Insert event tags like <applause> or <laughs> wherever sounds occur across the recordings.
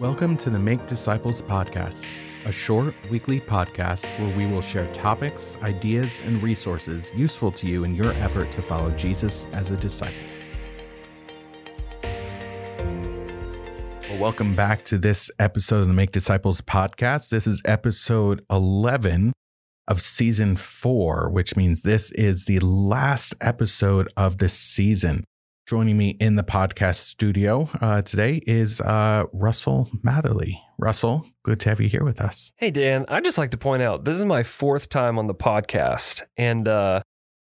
Welcome to the Make Disciples podcast, a short weekly podcast where we will share topics, ideas, and resources useful to you in your effort to follow Jesus as a disciple. Well, welcome back to this episode of the Make Disciples podcast. This is episode 11 of season four, which means this is the last episode of the season. Joining me in the podcast studio uh, today is uh, Russell Matherly. Russell, good to have you here with us. Hey, Dan, I'd just like to point out this is my fourth time on the podcast. And uh,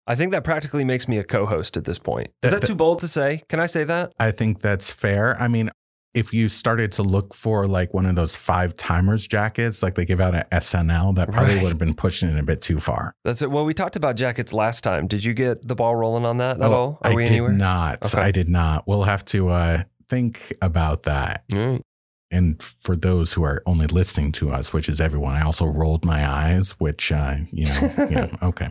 I think that practically makes me a co host at this point. Is that too bold to say? Can I say that? I think that's fair. I mean, if you started to look for like one of those five timers jackets, like they give out at SNL, that probably Right. would have been pushing it a bit too far. That's it. Well, we talked about jackets last time. Did you get the ball rolling on that at all? Are Oh, I we did anywhere? not. Okay. I did not. We'll have to uh, think about that. Right. And for those who are only listening to us, which is everyone, I also rolled my eyes, which, uh, you know, yeah, <laughs> okay.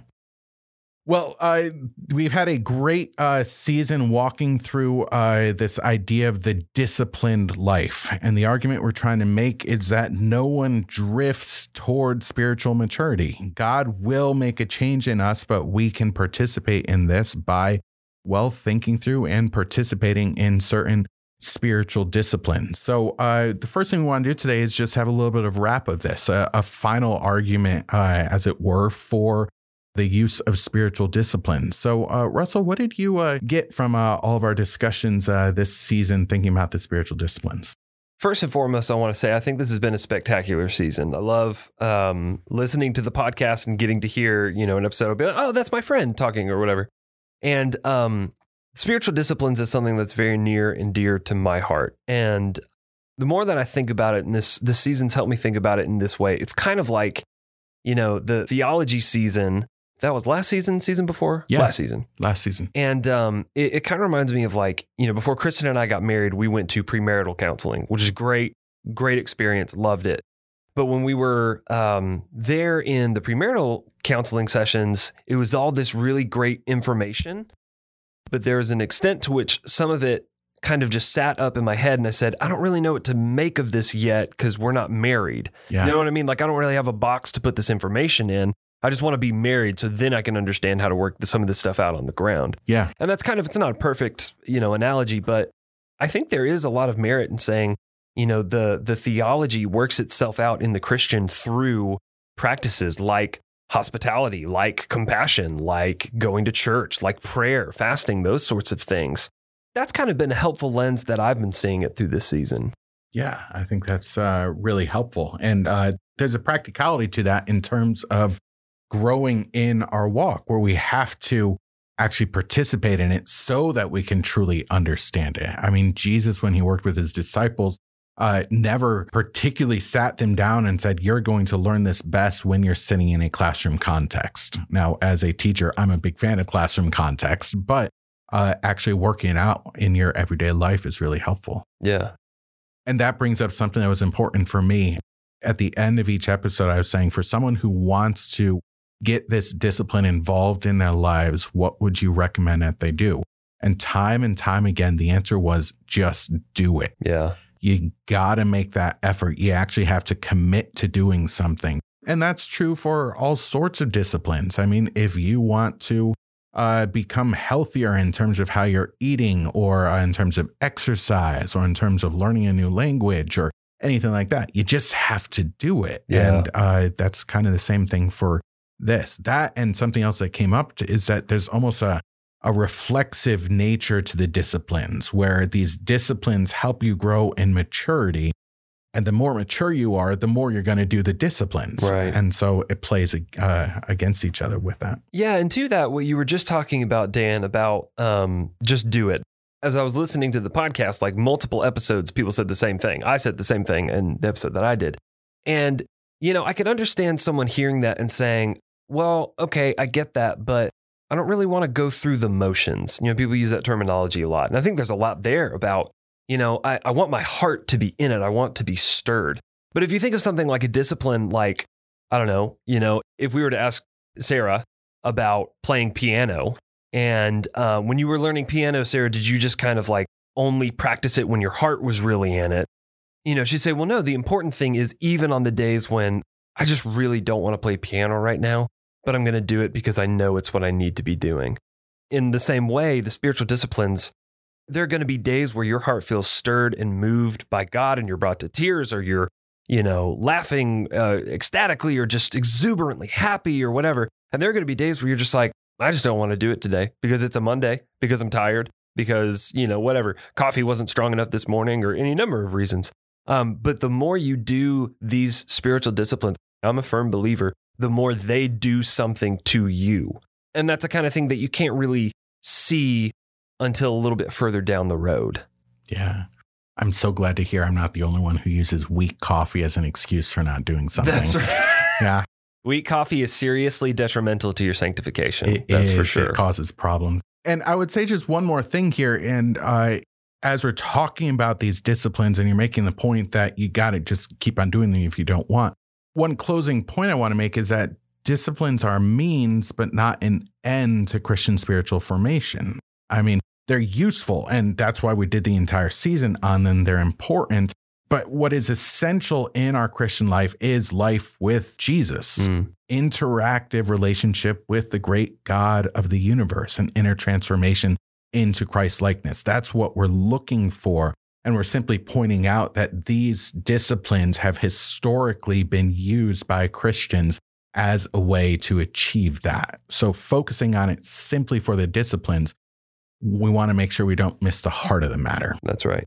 Well, uh, we've had a great uh, season walking through uh, this idea of the disciplined life. And the argument we're trying to make is that no one drifts toward spiritual maturity. God will make a change in us, but we can participate in this by, well, thinking through and participating in certain spiritual disciplines. So, uh, the first thing we want to do today is just have a little bit of wrap of this, a, a final argument, uh, as it were, for the use of spiritual disciplines. So, uh, Russell, what did you uh, get from uh, all of our discussions uh, this season thinking about the spiritual disciplines? First and foremost, I want to say I think this has been a spectacular season. I love um, listening to the podcast and getting to hear, you know, an episode. I'll be like, oh, that's my friend talking or whatever. And um, spiritual disciplines is something that's very near and dear to my heart. And the more that I think about it, and this this season's helped me think about it in this way, it's kind of like, you know, the theology season. That was last season, season before, Yeah. last season. Last season. And um, it, it kind of reminds me of like, you know, before Kristen and I got married, we went to premarital counseling, which is great, great experience, loved it. But when we were um, there in the premarital counseling sessions, it was all this really great information. But there was an extent to which some of it kind of just sat up in my head. And I said, I don't really know what to make of this yet because we're not married. Yeah. You know what I mean? Like, I don't really have a box to put this information in. I just want to be married so then I can understand how to work the, some of this stuff out on the ground. yeah. And that's kind of it's not a perfect, you know, analogy, but I think there is a lot of merit in saying, you know, the the theology works itself out in the Christian through practices like hospitality, like compassion, like going to church, like prayer, fasting, those sorts of things. That's kind of been a helpful lens that I've been seeing it through this season. Yeah, I think that's uh, really helpful. And uh, there's a practicality to that in terms of growing in our walk where we have to actually participate in it so that we can truly understand it. I mean, Jesus, when he worked with his disciples, uh, never particularly sat them down and said, You're going to learn this best when you're sitting in a classroom context. Now, as a teacher, I'm a big fan of classroom context, but uh, actually working out in your everyday life is really helpful. Yeah. And that brings up something that was important for me. At the end of each episode, I was saying for someone who wants to get this discipline involved in their lives, what would you recommend that they do? And time and time again, the answer was just do it. Yeah. You got to make that effort. You actually have to commit to doing something. And that's true for all sorts of disciplines. I mean, if you want to uh, become healthier in terms of how you're eating, or uh, in terms of exercise, or in terms of learning a new language, or anything like that, you just have to do it. Yeah. And uh, that's kind of the same thing for this. That and something else that came up to, is that there's almost a a reflexive nature to the disciplines where these disciplines help you grow in maturity. And the more mature you are, the more you're going to do the disciplines. Right. And so it plays uh, against each other with that. Yeah, and to that, what you were just talking about, Dan, about um, just do it. As I was listening to the podcast, like multiple episodes, people said the same thing. I said the same thing in the episode that I did. And, you know, I could understand someone hearing that and saying, well, okay, I get that, but I don't really want to go through the motions. You know, people use that terminology a lot. And I think there's a lot there about, you know, I, I want my heart to be in it, I want to be stirred. But if you think of something like a discipline, like, I don't know, you know, if we were to ask Sarah about playing piano, and uh, when you were learning piano, Sarah, did you just kind of like only practice it when your heart was really in it? you know, she'd say, well, no, the important thing is even on the days when I just really don't want to play piano right now, but I'm going to do it because I know it's what I need to be doing. In the same way, the spiritual disciplines, there are going to be days where your heart feels stirred and moved by God and you're brought to tears or you're, you know, laughing uh, ecstatically or just exuberantly happy or whatever. And there are going to be days where you're just like, I just don't want to do it today because it's a Monday, because I'm tired, because, you know, whatever, coffee wasn't strong enough this morning or any number of reasons. Um, but the more you do these spiritual disciplines, I'm a firm believer, the more they do something to you. And that's a kind of thing that you can't really see until a little bit further down the road. Yeah. I'm so glad to hear I'm not the only one who uses weak coffee as an excuse for not doing something. That's right. <laughs> Yeah. Weak coffee is seriously detrimental to your sanctification. It That's for sure. It causes problems. And I would say just one more thing here. And uh, as we're talking about these disciplines, and you're making the point that you got to just keep on doing them if you don't want. One closing point I want to make is that disciplines are means, but not an end to Christian spiritual formation. I mean, they're useful, and that's why we did the entire season on them. They're important. But what is essential in our Christian life is life with Jesus Mm. interactive relationship with the great God of the universe, and inner transformation into Christ likeness. That's what we're looking for. And we're simply pointing out that these disciplines have historically been used by Christians as a way to achieve that. So, focusing on it simply for the disciplines, we want to make sure we don't miss the heart of the matter. That's right.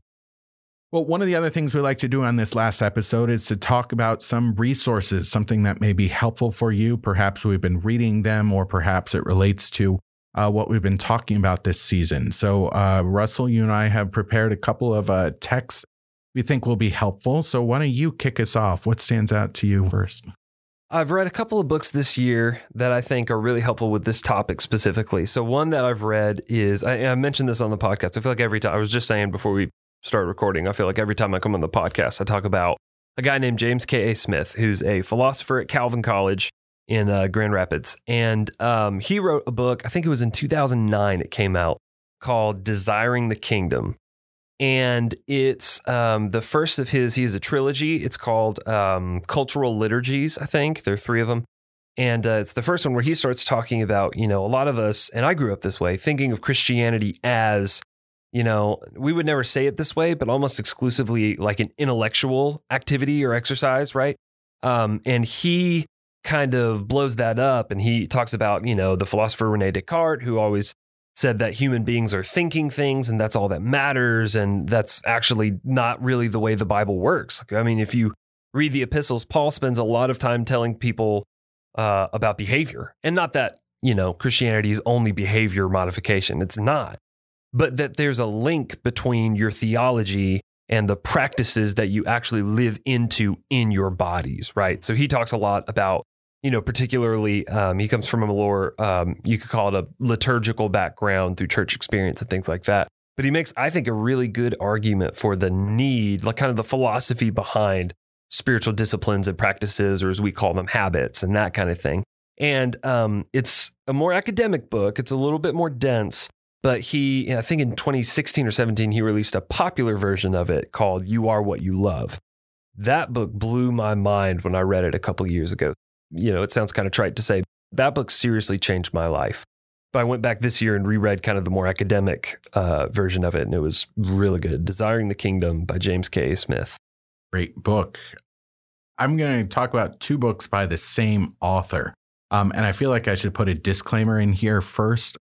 Well, one of the other things we like to do on this last episode is to talk about some resources, something that may be helpful for you. Perhaps we've been reading them, or perhaps it relates to uh, what we've been talking about this season. So, uh, Russell, you and I have prepared a couple of uh, texts we think will be helpful. So, why don't you kick us off? What stands out to you first? I've read a couple of books this year that I think are really helpful with this topic specifically. So, one that I've read is I, I mentioned this on the podcast. I feel like every time I was just saying before we start recording, I feel like every time I come on the podcast, I talk about a guy named James K.A. Smith, who's a philosopher at Calvin College in uh, Grand Rapids. And um, he wrote a book, I think it was in 2009, it came out called Desiring the Kingdom. And it's um, the first of his, he has a trilogy. It's called um, Cultural Liturgies, I think. There are three of them. And uh, it's the first one where he starts talking about, you know, a lot of us, and I grew up this way, thinking of Christianity as, you know, we would never say it this way, but almost exclusively like an intellectual activity or exercise, right? Um, and he kind of blows that up and he talks about, you know, the philosopher Rene Descartes, who always said that human beings are thinking things and that's all that matters. And that's actually not really the way the Bible works. I mean, if you read the epistles, Paul spends a lot of time telling people uh, about behavior. And not that, you know, Christianity is only behavior modification, it's not. But that there's a link between your theology and the practices that you actually live into in your bodies, right? So he talks a lot about you know, particularly um, he comes from a more, um, you could call it a liturgical background through church experience and things like that. But he makes, I think, a really good argument for the need, like kind of the philosophy behind spiritual disciplines and practices, or as we call them, habits and that kind of thing. And um, it's a more academic book. It's a little bit more dense. But he, I think in 2016 or 17, he released a popular version of it called You Are What You Love. That book blew my mind when I read it a couple years ago you know, it sounds kind of trite to say, that book seriously changed my life. But I went back this year and reread kind of the more academic uh, version of it, and it was really good. Desiring the Kingdom by James K. Smith. Great book. I'm going to talk about two books by the same author. Um, and I feel like I should put a disclaimer in here first.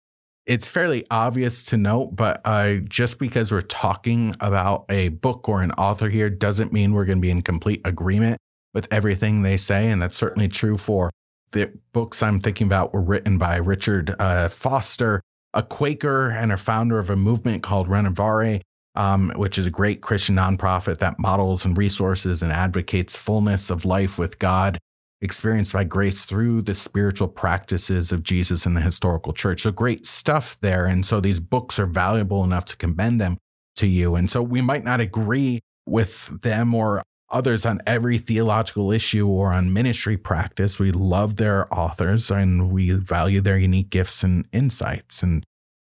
It's fairly obvious to note, but uh, just because we're talking about a book or an author here doesn't mean we're going to be in complete agreement with everything they say. And that's certainly true for the books I'm thinking about were written by Richard uh, Foster, a Quaker and a founder of a movement called Renovare, um, which is a great Christian nonprofit that models and resources and advocates fullness of life with God, experienced by grace through the spiritual practices of Jesus in the historical church. So great stuff there. And so these books are valuable enough to commend them to you. And so we might not agree with them or others on every theological issue or on ministry practice. We love their authors and we value their unique gifts and insights. And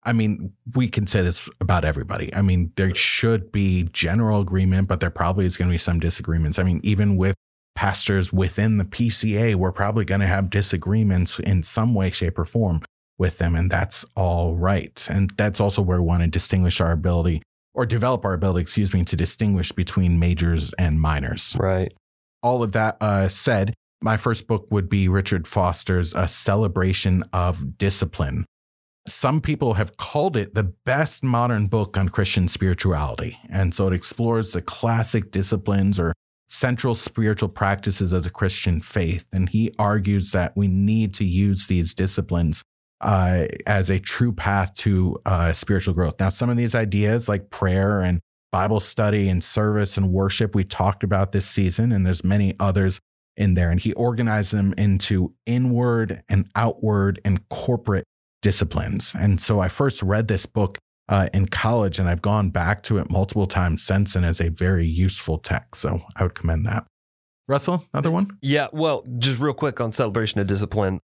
I mean, we can say this about everybody. I mean, there should be general agreement, but there probably is going to be some disagreements. I mean, even with pastors within the PCA, we're probably going to have disagreements in some way, shape, or form with them. And that's all right. And that's also where we want to distinguish our ability or develop our ability, excuse me, to distinguish between majors and minors. Right. All of that uh, said, my first book would be Richard Foster's A Celebration of Discipline. Some people have called it the best modern book on Christian spirituality. And so it explores the classic disciplines or central spiritual practices of the Christian faith. And he argues that we need to use these disciplines uh, as a true path to uh, spiritual growth. Now, some of these ideas like prayer and Bible study and service and worship we talked about this season, and there's many others in there. And he organized them into inward and outward and corporate disciplines. And so I first read this book uh, in college, and I've gone back to it multiple times since, and as a very useful text. So I would commend that. Russell, another one? Yeah. Well, just real quick on celebration of discipline,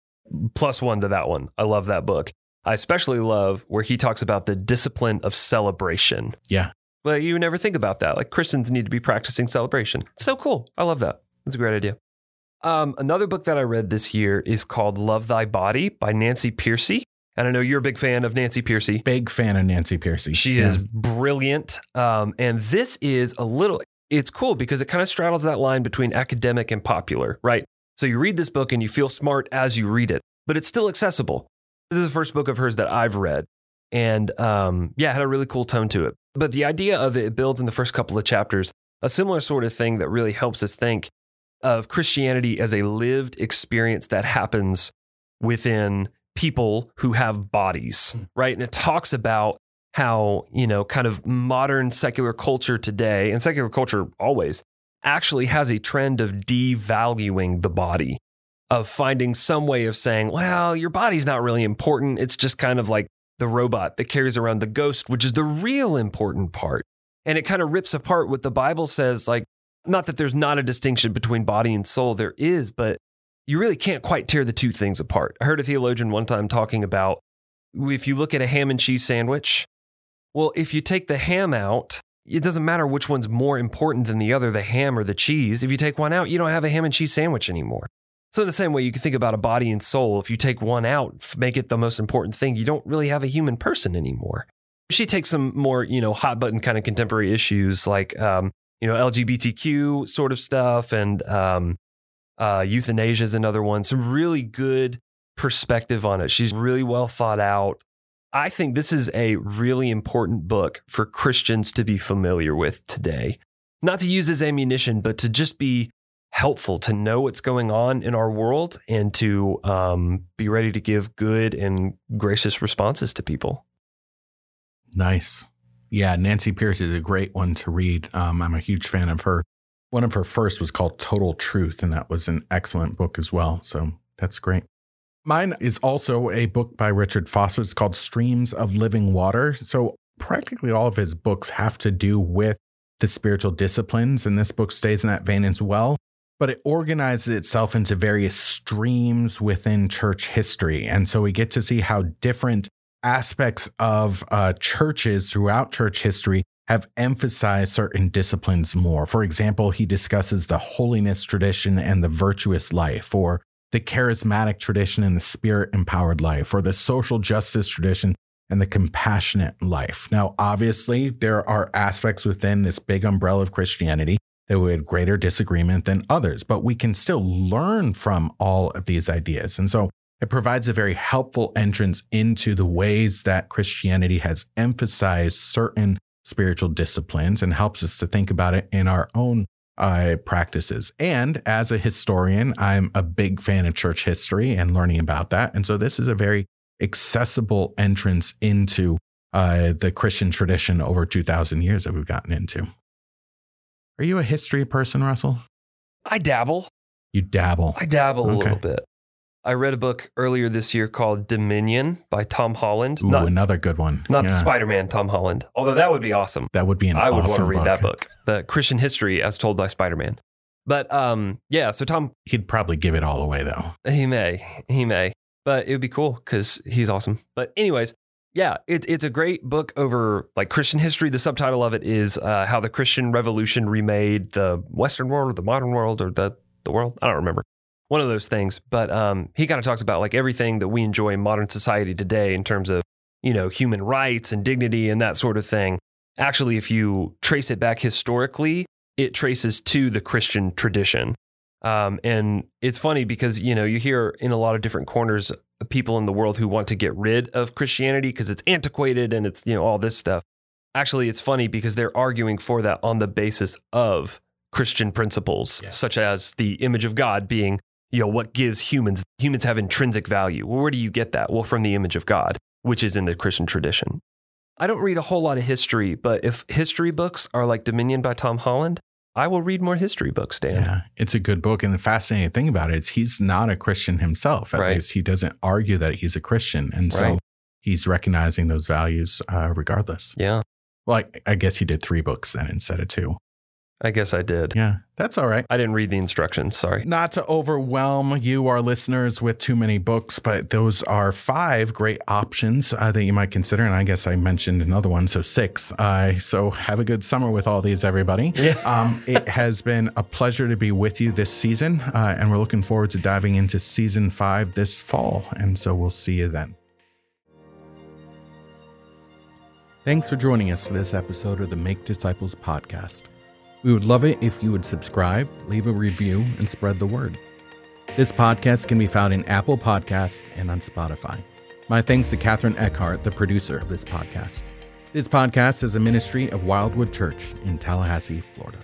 plus one to that one. I love that book. I especially love where he talks about the discipline of celebration. Yeah. Well, you never think about that. Like Christians need to be practicing celebration. It's so cool. I love that. It's a great idea. Um, another book that I read this year is called Love Thy Body by Nancy Pearcey. And I know you're a big fan of Nancy Pearcey. Big fan of Nancy Pearcey. She Yeah. is brilliant. Um, and this is a little, it's cool because it kind of straddles that line between academic and popular, right? So you read this book and you feel smart as you read it, but it's still accessible. This is the first book of hers that I've read. And um, yeah, it had a really cool tone to it. But the idea of it, it builds in the first couple of chapters a similar sort of thing that really helps us think of Christianity as a lived experience that happens within people who have bodies, right? And it talks about how, you know, kind of modern secular culture today and secular culture always actually has a trend of devaluing the body, of finding some way of saying, well, your body's not really important. It's just kind of like the robot that carries around the ghost, which is the real important part. And it kind of rips apart what the Bible says, like, not that there's not a distinction between body and soul, there is, but you really can't quite tear the two things apart. I heard a theologian one time talking about if you look at a ham and cheese sandwich, well, if you take the ham out, it doesn't matter which one's more important than the other, the ham or the cheese. If you take one out, you don't have a ham and cheese sandwich anymore. So, in the same way, you can think about a body and soul. If you take one out, make it the most important thing, you don't really have a human person anymore. She takes some more, you know, hot button kind of contemporary issues like, um, you know, LGBTQ sort of stuff and um, uh, euthanasia is another one. Some really good perspective on it. She's really well thought out. I think this is a really important book for Christians to be familiar with today. Not to use as ammunition, but to just be helpful to know what's going on in our world and to um, be ready to give good and gracious responses to people. Nice. Yeah, Nancy Pearcey is a great one to read. Um, I'm a huge fan of her. One of her first was called Total Truth, and that was an excellent book as well. So that's great. Mine is also a book by Richard Foster. It's called Streams of Living Water. So practically all of his books have to do with the spiritual disciplines, and this book stays in that vein as well. But it organizes itself into various streams within church history. And so we get to see how different aspects of uh, churches throughout church history have emphasized certain disciplines more. For example, he discusses the holiness tradition and the virtuous life, or the charismatic tradition and the spirit empowered life, or the social justice tradition and the compassionate life. Now, obviously, there are aspects within this big umbrella of Christianity that we had greater disagreement than others, but we can still learn from all of these ideas. And so it provides a very helpful entrance into the ways that Christianity has emphasized certain spiritual disciplines and helps us to think about it in our own uh, practices. And as a historian, I'm a big fan of church history and learning about that. And so this is a very accessible entrance into uh, the Christian tradition over 2,000 years that we've gotten into. Are you a history person, Russell? I dabble. You dabble. I dabble a Okay. little bit. I read a book earlier this year called Dominion by Tom Holland. Ooh, not another good one. not Yeah, Spider Man Tom Holland, although that would be awesome. that would be an I would awesome want to read book. that book, The Christian History as Told by Spider Man. But um, yeah, so Tom, He'd probably give it all away though. he may, he may, but it would be cool because he's awesome. But, anyways, Yeah, it, it's a great book over like Christian history. The subtitle of it is uh, "How the Christian Revolution Remade the Western World, or the Modern World, or the the world." I don't remember one of those things. But um, he kind of talks about like everything that we enjoy in modern society today in terms of you know human rights and dignity and that sort of thing. Actually, if you trace it back historically, it traces to the Christian tradition. Um, and it's funny because you know you hear in a lot of different corners people in the world who want to get rid of Christianity because it's antiquated and it's you know all this stuff. Actually, it's funny because they're arguing for that on the basis of Christian principles, yeah. such as the image of God being you know what gives humans humans have intrinsic value. Well, where do you get that? Well, from the image of God, which is in the Christian tradition. I don't read a whole lot of history, but if history books are like Dominion by Tom Holland, I will read more history books, Dan. Yeah, it's a good book. And the fascinating thing about it is he's not a Christian himself. At right. least he doesn't argue that he's a Christian. And so right. he's recognizing those values uh, regardless. Yeah. Well, I, I, guess he did three books then instead of two. I guess I did. Yeah, that's all right. I didn't read the instructions. Sorry. Not to overwhelm you, our listeners, with too many books, but those are five great options uh, that you might consider. And I guess I mentioned another one, so six. Uh, so have a good summer with all these, everybody. <laughs> Yeah. um, it has been a pleasure to be with you this season, uh, and we're looking forward to diving into season five this fall. And so we'll see you then. Thanks for joining us for this episode of the Make Disciples podcast. We would love it if you would subscribe, leave a review, and spread the word. This podcast can be found in Apple Podcasts and on Spotify. My thanks to Catherine Eckhart, the producer of this podcast. This podcast is a ministry of Wildwood Church in Tallahassee, Florida.